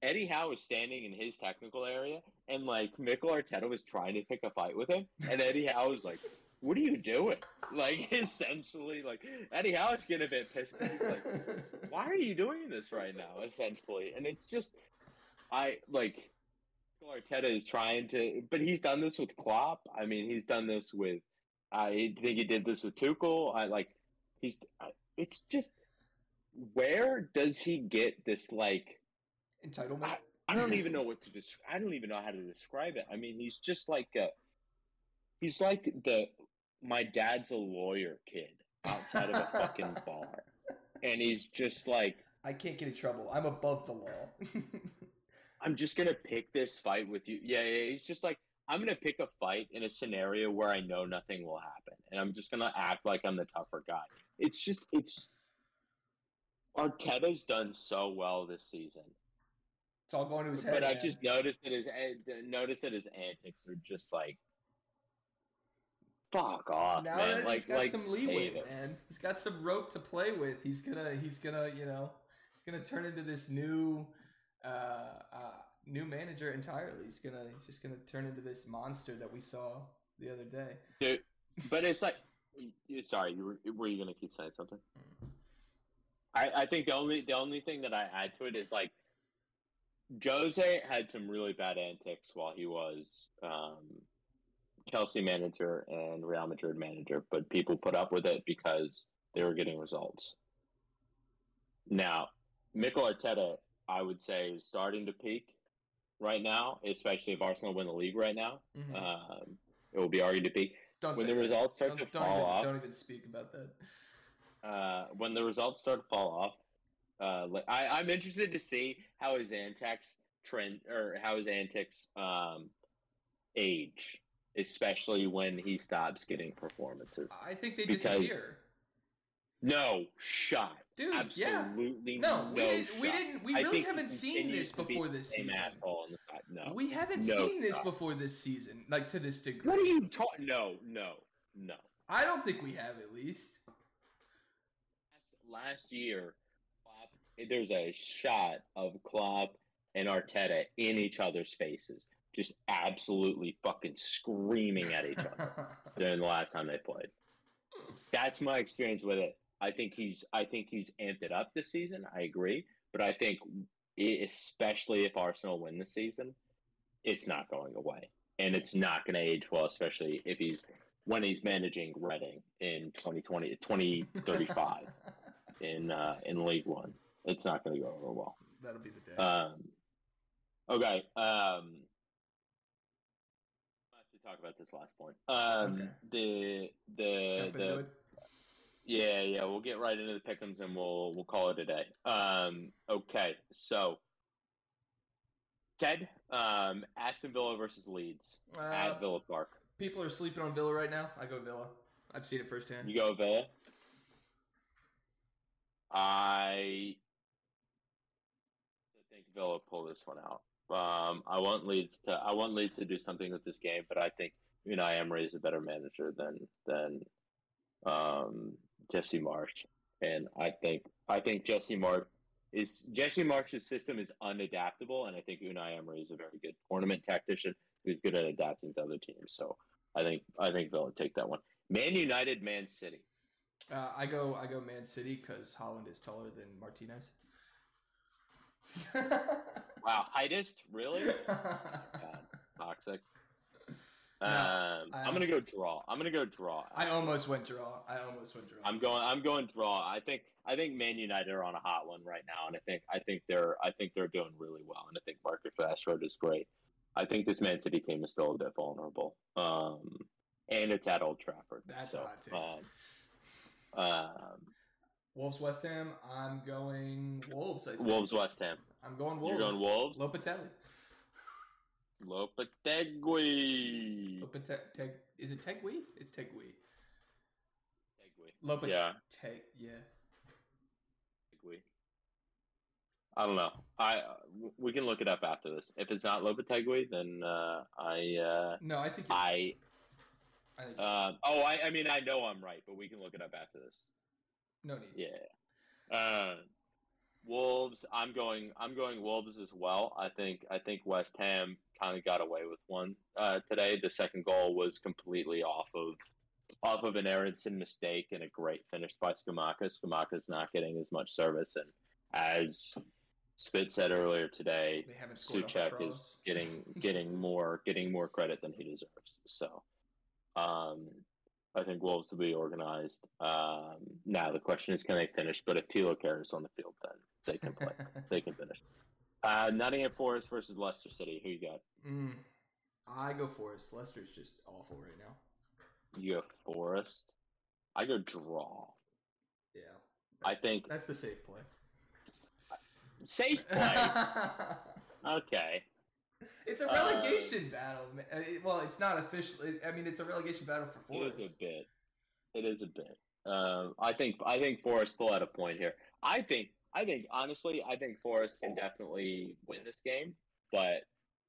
Eddie Howe was standing in his technical area, and like Mikel Arteta was trying to pick a fight with him, and Eddie Howe was like, what are you doing? Like essentially, like Eddie Howe's getting a bit pissed. He's like, why are you doing this right now? Essentially, and it's just, I like. Arteta is trying to, but he's done this with Klopp. I mean, he's done this with. I think he did this with Tuchel. I like. He's. It's just. Where does he get this like entitlement? I, I don't even know what to describe. I don't even know how to describe it. I mean, he's just like a, he's like the my dad's a lawyer kid outside of a fucking bar, and he's just like I can't get in trouble. I'm above the law. I'm just gonna pick this fight with you. Yeah, yeah. He's just like I'm gonna pick a fight in a scenario where I know nothing will happen, and I'm just gonna act like I'm the tougher guy. It's just it's Arteta's done so well this season. It's all going to his head. But I just noticed that his eh, noticed that his antics are just like fuck off, now man. He's like, got like, some leeway, man. He's got some rope to play with. He's gonna, he's gonna, you know, he's gonna turn into this new, uh, uh, new manager entirely. He's gonna, he's just gonna turn into this monster that we saw the other day. Dude, but it's like, sorry, you were, were you gonna keep saying something? Mm. I, I think the only, the only thing that I add to it is like, Jose had some really bad antics while he was um, Chelsea manager and Real Madrid manager, but people put up with it because they were getting results. Now, Mikel Arteta, I would say, is starting to peak right now, especially if Arsenal win the league right now. Mm-hmm. Um, it will be argued to peak. Don't when the that. results start don't, to don't fall even, off. Don't even speak about that. Uh, when the results start to fall off, uh, like, I, I'm interested to see how his antics trend or how his antics um, age especially when he stops getting performances. I think they because disappear. No shot, dude. Absolutely yeah. No, no we didn't. We didn't. We really haven't seen this before this season. No, we haven't no seen this before this season, like to this degree. What are you talking? No, no, no. I don't think we have at least. Last year, there's a shot of Klopp and Arteta in each other's faces just absolutely fucking screaming at each other during the last time they played. That's my experience with it. I think he's I think he's amped it up this season. I agree, but I think especially if Arsenal win the season, it's not going away, and it's not going to age well, especially if he's when he's managing Reading in 2020 2035 in uh, in League One. It's not going to go over well. That'll be the day. Um, okay. Um, I have to talk about this last point. Um, okay. The the Jump the yeah yeah we'll get right into the pickums and we'll we'll call it a day. Um, okay, so Ted, um, Aston Villa versus Leeds uh, at Villa Park. People are sleeping on Villa right now. I go Villa. I've seen it firsthand. You go Villa. I think Villa pull this one out. Um, I want Leeds to I want Leeds to do something with this game, but I think Unai Emery is a better manager than than um, Jesse Marsch, and I think I think Jesse Marsch is Jesse Marsch's system is unadaptable, and I think Unai Emery is a very good tournament tactician who's good at adapting to other teams. So I think I think they'll take that one. Man United, Man City. Uh, I go I go Man City because Haaland is taller than Martinez. wow, heightest, really? God, toxic. No, um, I'm gonna go draw. I'm gonna go draw. I almost went draw. I almost went draw. I'm going. I'm going draw. I think. I think Man United are on a hot one right now, and I think. I think they're. I think they're doing really well, and I think Marcus Rashford is great. I think this Man City team is still a bit vulnerable, um, and it's at Old Trafford. That's so, a hot take. Um, um, Wolves West Ham. I'm going Wolves. Wolves West Ham. I'm going Wolves. You're going Wolves. Lopatelli. Lopetegui. Lopeteg. Is it Tegui? It's Tegui. Tegui. Lopeteg. Yeah. Teg. Yeah. Tegui. I don't know. I uh, we can look it up after this. If it's not Lopetegui, then uh, I. Uh, no, I think. I. I think uh, oh, I, I mean, I know I'm right, but we can look it up after this. No need. Yeah. Uh, Wolves. I'm going. I'm going Wolves as well. I think. I think West Ham kind of got away with one uh, today. The second goal was completely off of off of an Aaronson mistake and a great finish by Scamacca. Scamacca's not getting as much service, and as Spit said earlier today, They haven't scored off the Souček is getting getting more getting more credit than he deserves. So, um, I think Wolves will be organized. Um, now the question is, can they finish? But if Thilo Kehrer's on the field, then they can play. they can finish. Uh, Nottingham Forest versus Leicester City. Who you got? Mm. I go Forest. Leicester's just awful right now. You go Forest. I go draw. Yeah. I think That's the safe play. safe play. okay. it's a relegation battle. ma- uh, it- Well, it's not official. I mean, it's a relegation battle for It Forest. is a bit. It is a bit. Um, I think I think Forest pull out a point here. I think I think honestly, I think Forest can definitely win this game, but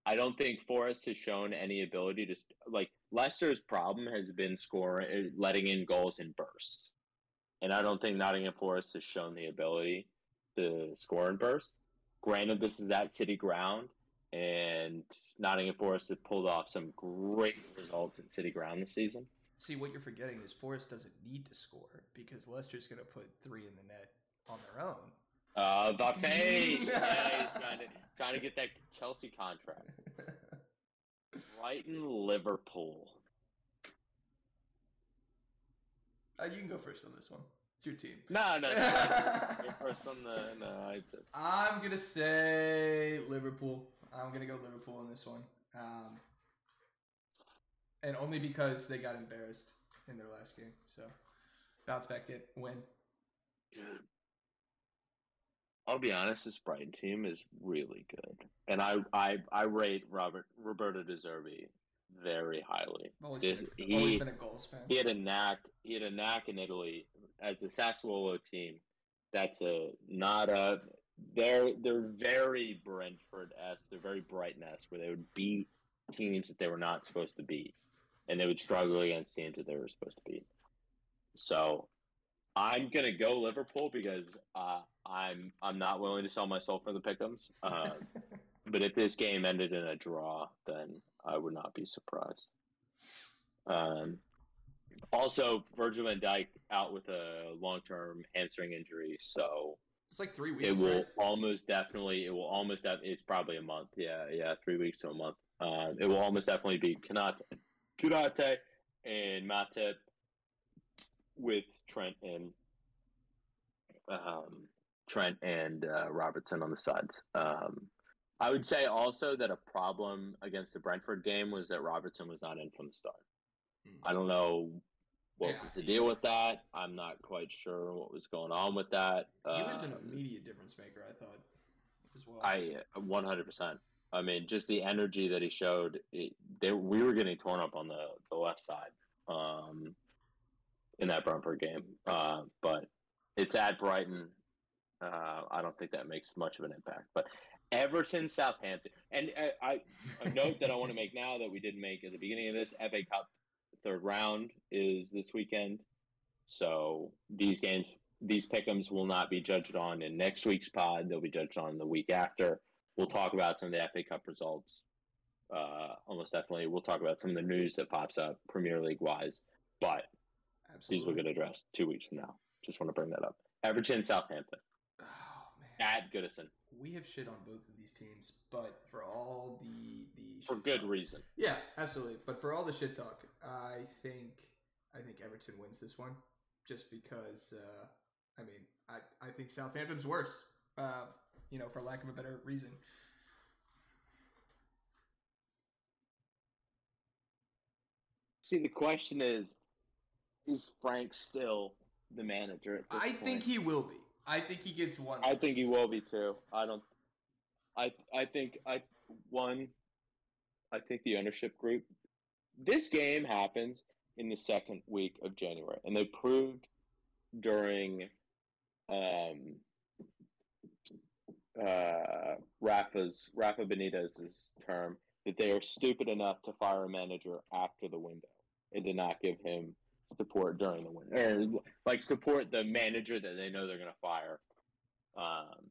I don't think Forest has shown any ability to like Leicester's problem has been scoring, uh, letting in goals in bursts, and I don't think Nottingham Forest has shown the ability to score in bursts. Granted, this is at City ground, and Nottingham Forest have pulled off some great results at City ground this season. See, what you're forgetting is Forest doesn't need to score because Leicester's going to put three in the net on their own. Uh, Buffet. yeah, he's trying to trying to get that Chelsea contract. Brighton, Liverpool. Uh, you can go first on this one. It's your team. No, no, no. First on the no. Say. I'm gonna say Liverpool. I'm gonna go Liverpool on this one, um, and only because they got embarrassed in their last game. So bounce back, get win. I'll be honest. This Brighton team is really good, and I I I rate Robert Roberto De Zerbi very highly. Always, This- been, a, he- always been a goals fan. He had a knack. He had a knack in Italy as a Sassuolo team. That's a not a. They're they're very Brentford esque. They're very Brighton esque, where they would beat teams that they were not supposed to beat, and they would struggle against teams that they were supposed to beat. So, I'm gonna go Liverpool because uh, I'm I'm not willing to sell my soul for the pickums. Um, but if this game ended in a draw, then I would not be surprised. Um, also, Virgil van Dijk out with a long-term hamstring injury, so it's like three weeks. it will right? almost definitely. It will almost. Def- it's probably a month. Yeah, yeah, three weeks to a month. Um, it will almost definitely be Kanate, Kunate and Matip with Trent and um, Trent and uh, Robertson on the sides. Um, I would say also that a problem against the Brentford game was that Robertson was not in from the start. Mm. I don't know what Yeah, was the he- deal with that. I'm not quite sure what was going on with that. He was an Um, immediate difference maker, I thought, as well. I 100%. I mean, just the energy that he showed. It, they, we were getting torn up on the, the left side um, in that Brentford game. Uh, but it's at Brighton. Uh, I don't think that makes much of an impact. But Everton, Southampton. And uh, I, a note that I want to make now that we didn't make at the beginning of this FA Cup third round is this weekend. So these games, these pickums will not be judged on in next week's pod. They'll be judged on the week after. We'll talk about some of the FA Cup results. Uh, almost definitely, we'll talk about some of the news that pops up Premier League wise. But these will get addressed two weeks from now. Just want to bring that up. Everton, Southampton Oh man, at Goodison we have shit on both of these teams, but for all the the for good talk- reason. Yeah, absolutely. But for all the shit talk, I think I think Everton wins this one, just because. Uh, I mean, I I think Southampton's worse. Uh, you know, for lack of a better reason. See, the question is, is Frank still the manager? At this I point? think he will be. I think he gets one. I think he will be too. I don't. I I think I one. I think the ownership group. This game happens in the second week of January, and they proved during um, uh, Rafa's Rafa Benitez's term that they are stupid enough to fire a manager after the window and did not give him support during the window, or like support the manager that they know they're going to fire. Um,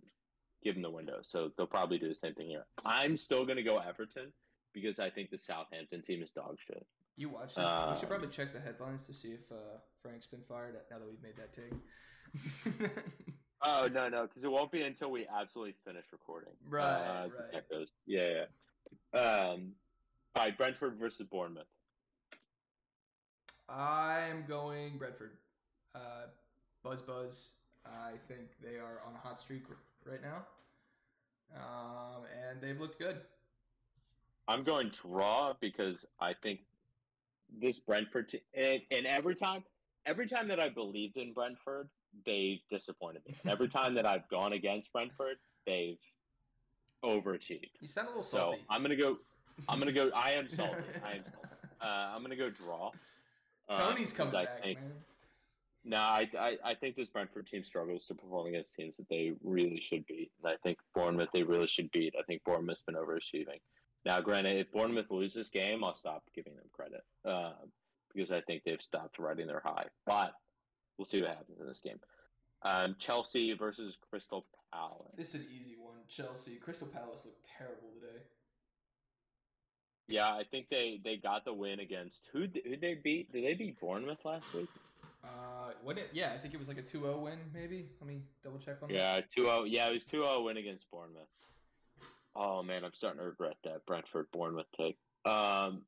give him the window, so they'll probably do the same thing here. I'm still going to go Everton because I think the Southampton team is dog shit. You watch this. we should probably check the headlines to see if uh, Frank's been fired. Now that we've made that take. oh no, no, because it won't be until we absolutely finish recording. Right, uh, right. Yeah, yeah. Um, all right, Brentford versus Bournemouth. I'm going Brentford. Uh, buzz, buzz. I think they are on a hot streak right now, um, and they've looked good. I'm going draw because I think this Brentford team, and, and every time, every time that I believed in Brentford, they've disappointed me. every time that I've gone against Brentford, they've overachieved. You sound a little salty. So I'm gonna go. I'm gonna go. I am salty. I am salty. Uh, I'm gonna go draw. Toney's coming I back, think, man. No, I, I I think this Brentford team struggles to perform against teams that they really should beat, and I think Bournemouth they really should beat. I think Bournemouth's been overachieving. Now, granted, if Bournemouth loses this game, I'll stop giving them credit uh, because I think they've stopped riding their high. But we'll see what happens in this game. Um, Chelsea versus Crystal Palace. This is an easy one. Chelsea. Crystal Palace looked terrible today. Yeah, I think they, they got the win against who? Who they beat? Did they beat Bournemouth last week? Uh, what? It, yeah, I think it was like a 2-0 win. Maybe. Let me double check on that. Yeah, 2-0. Yeah, it was 2-0 win against Bournemouth. Oh man, I'm starting to regret that Brentford Bournemouth take. Um,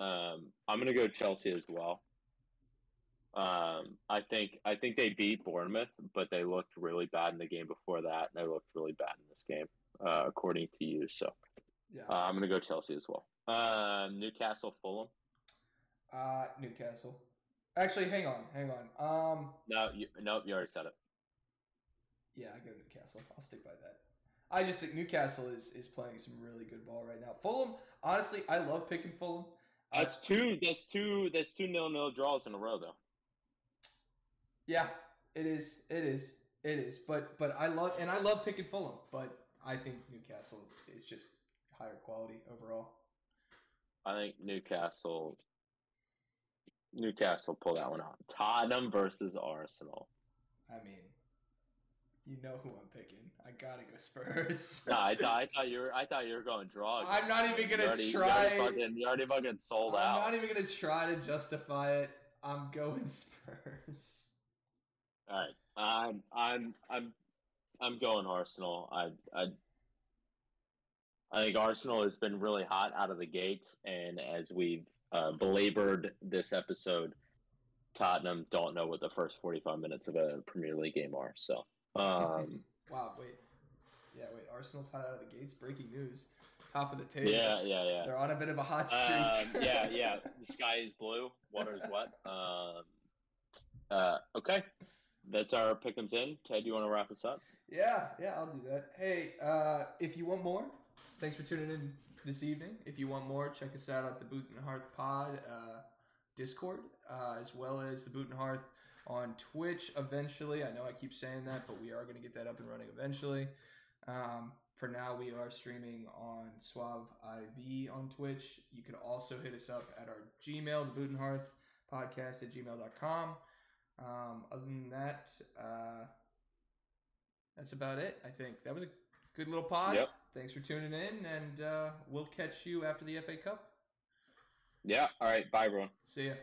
um, I'm gonna go Chelsea as well. Um, I think I think they beat Bournemouth, but they looked really bad in the game before that, and they looked really bad in this game, uh, according to you. So Yeah. uh, I'm gonna go Chelsea as well. Um, Newcastle Fulham. Uh, Newcastle. Actually, hang on, hang on. Um, No, you, nope, you already said it. yeah, I go Newcastle. I'll stick by that. I just think Newcastle is is playing some really good ball right now. Fulham, honestly, I love picking Fulham. Uh, That's two. That's two. That's two nil nil draws in a row, though. yeah, it is. It is. It is. But but I love and I love picking Fulham. But I think Newcastle is just higher quality overall. I think Newcastle. Newcastle pull that one out. Tottenham versus Arsenal. I mean, you know who I'm picking. I gotta go Spurs. No, I thought I thought you were I thought you were going draw. I'm not even gonna already- try. You already fucking, you already fucking sold I'm out. not even gonna try to justify it. I'm going Spurs. All right, I'm I'm I'm I'm going Arsenal. I I I think Arsenal has been really hot out of the gates, and as we've uh, belabored this episode, Tottenham don't know what the first 45 minutes of a Premier League game are. So, um, Wow, wait. Yeah, wait. Arsenal's hot out of the gates. Breaking news. Top of the table. yeah, yeah, yeah. They're on a bit of a hot Um, streak. yeah, yeah. The sky is blue, water is wet. Um, uh, okay, that's our pick'ems in. Ted, you want to wrap us up? Yeah, yeah, I'll do that. Hey, uh, if you want more, thanks for tuning in this evening. If you want more, check us out at the Boot and Hearth Pod uh, Discord, uh, as well as the Boot and Hearth on Twitch eventually. I know I keep saying that, but we are going to get that up and running eventually. Um, for now, we are streaming on Suave IV on Twitch. You can also hit us up at our Gmail, the Boot and Hearth podcast at gmail.com. Um, other than that, uh, that's about it. I think that was a good little pod. Yep. Thanks for tuning in, and uh, we'll catch you after the FA Cup. Yeah. All right. Bye, everyone. See ya.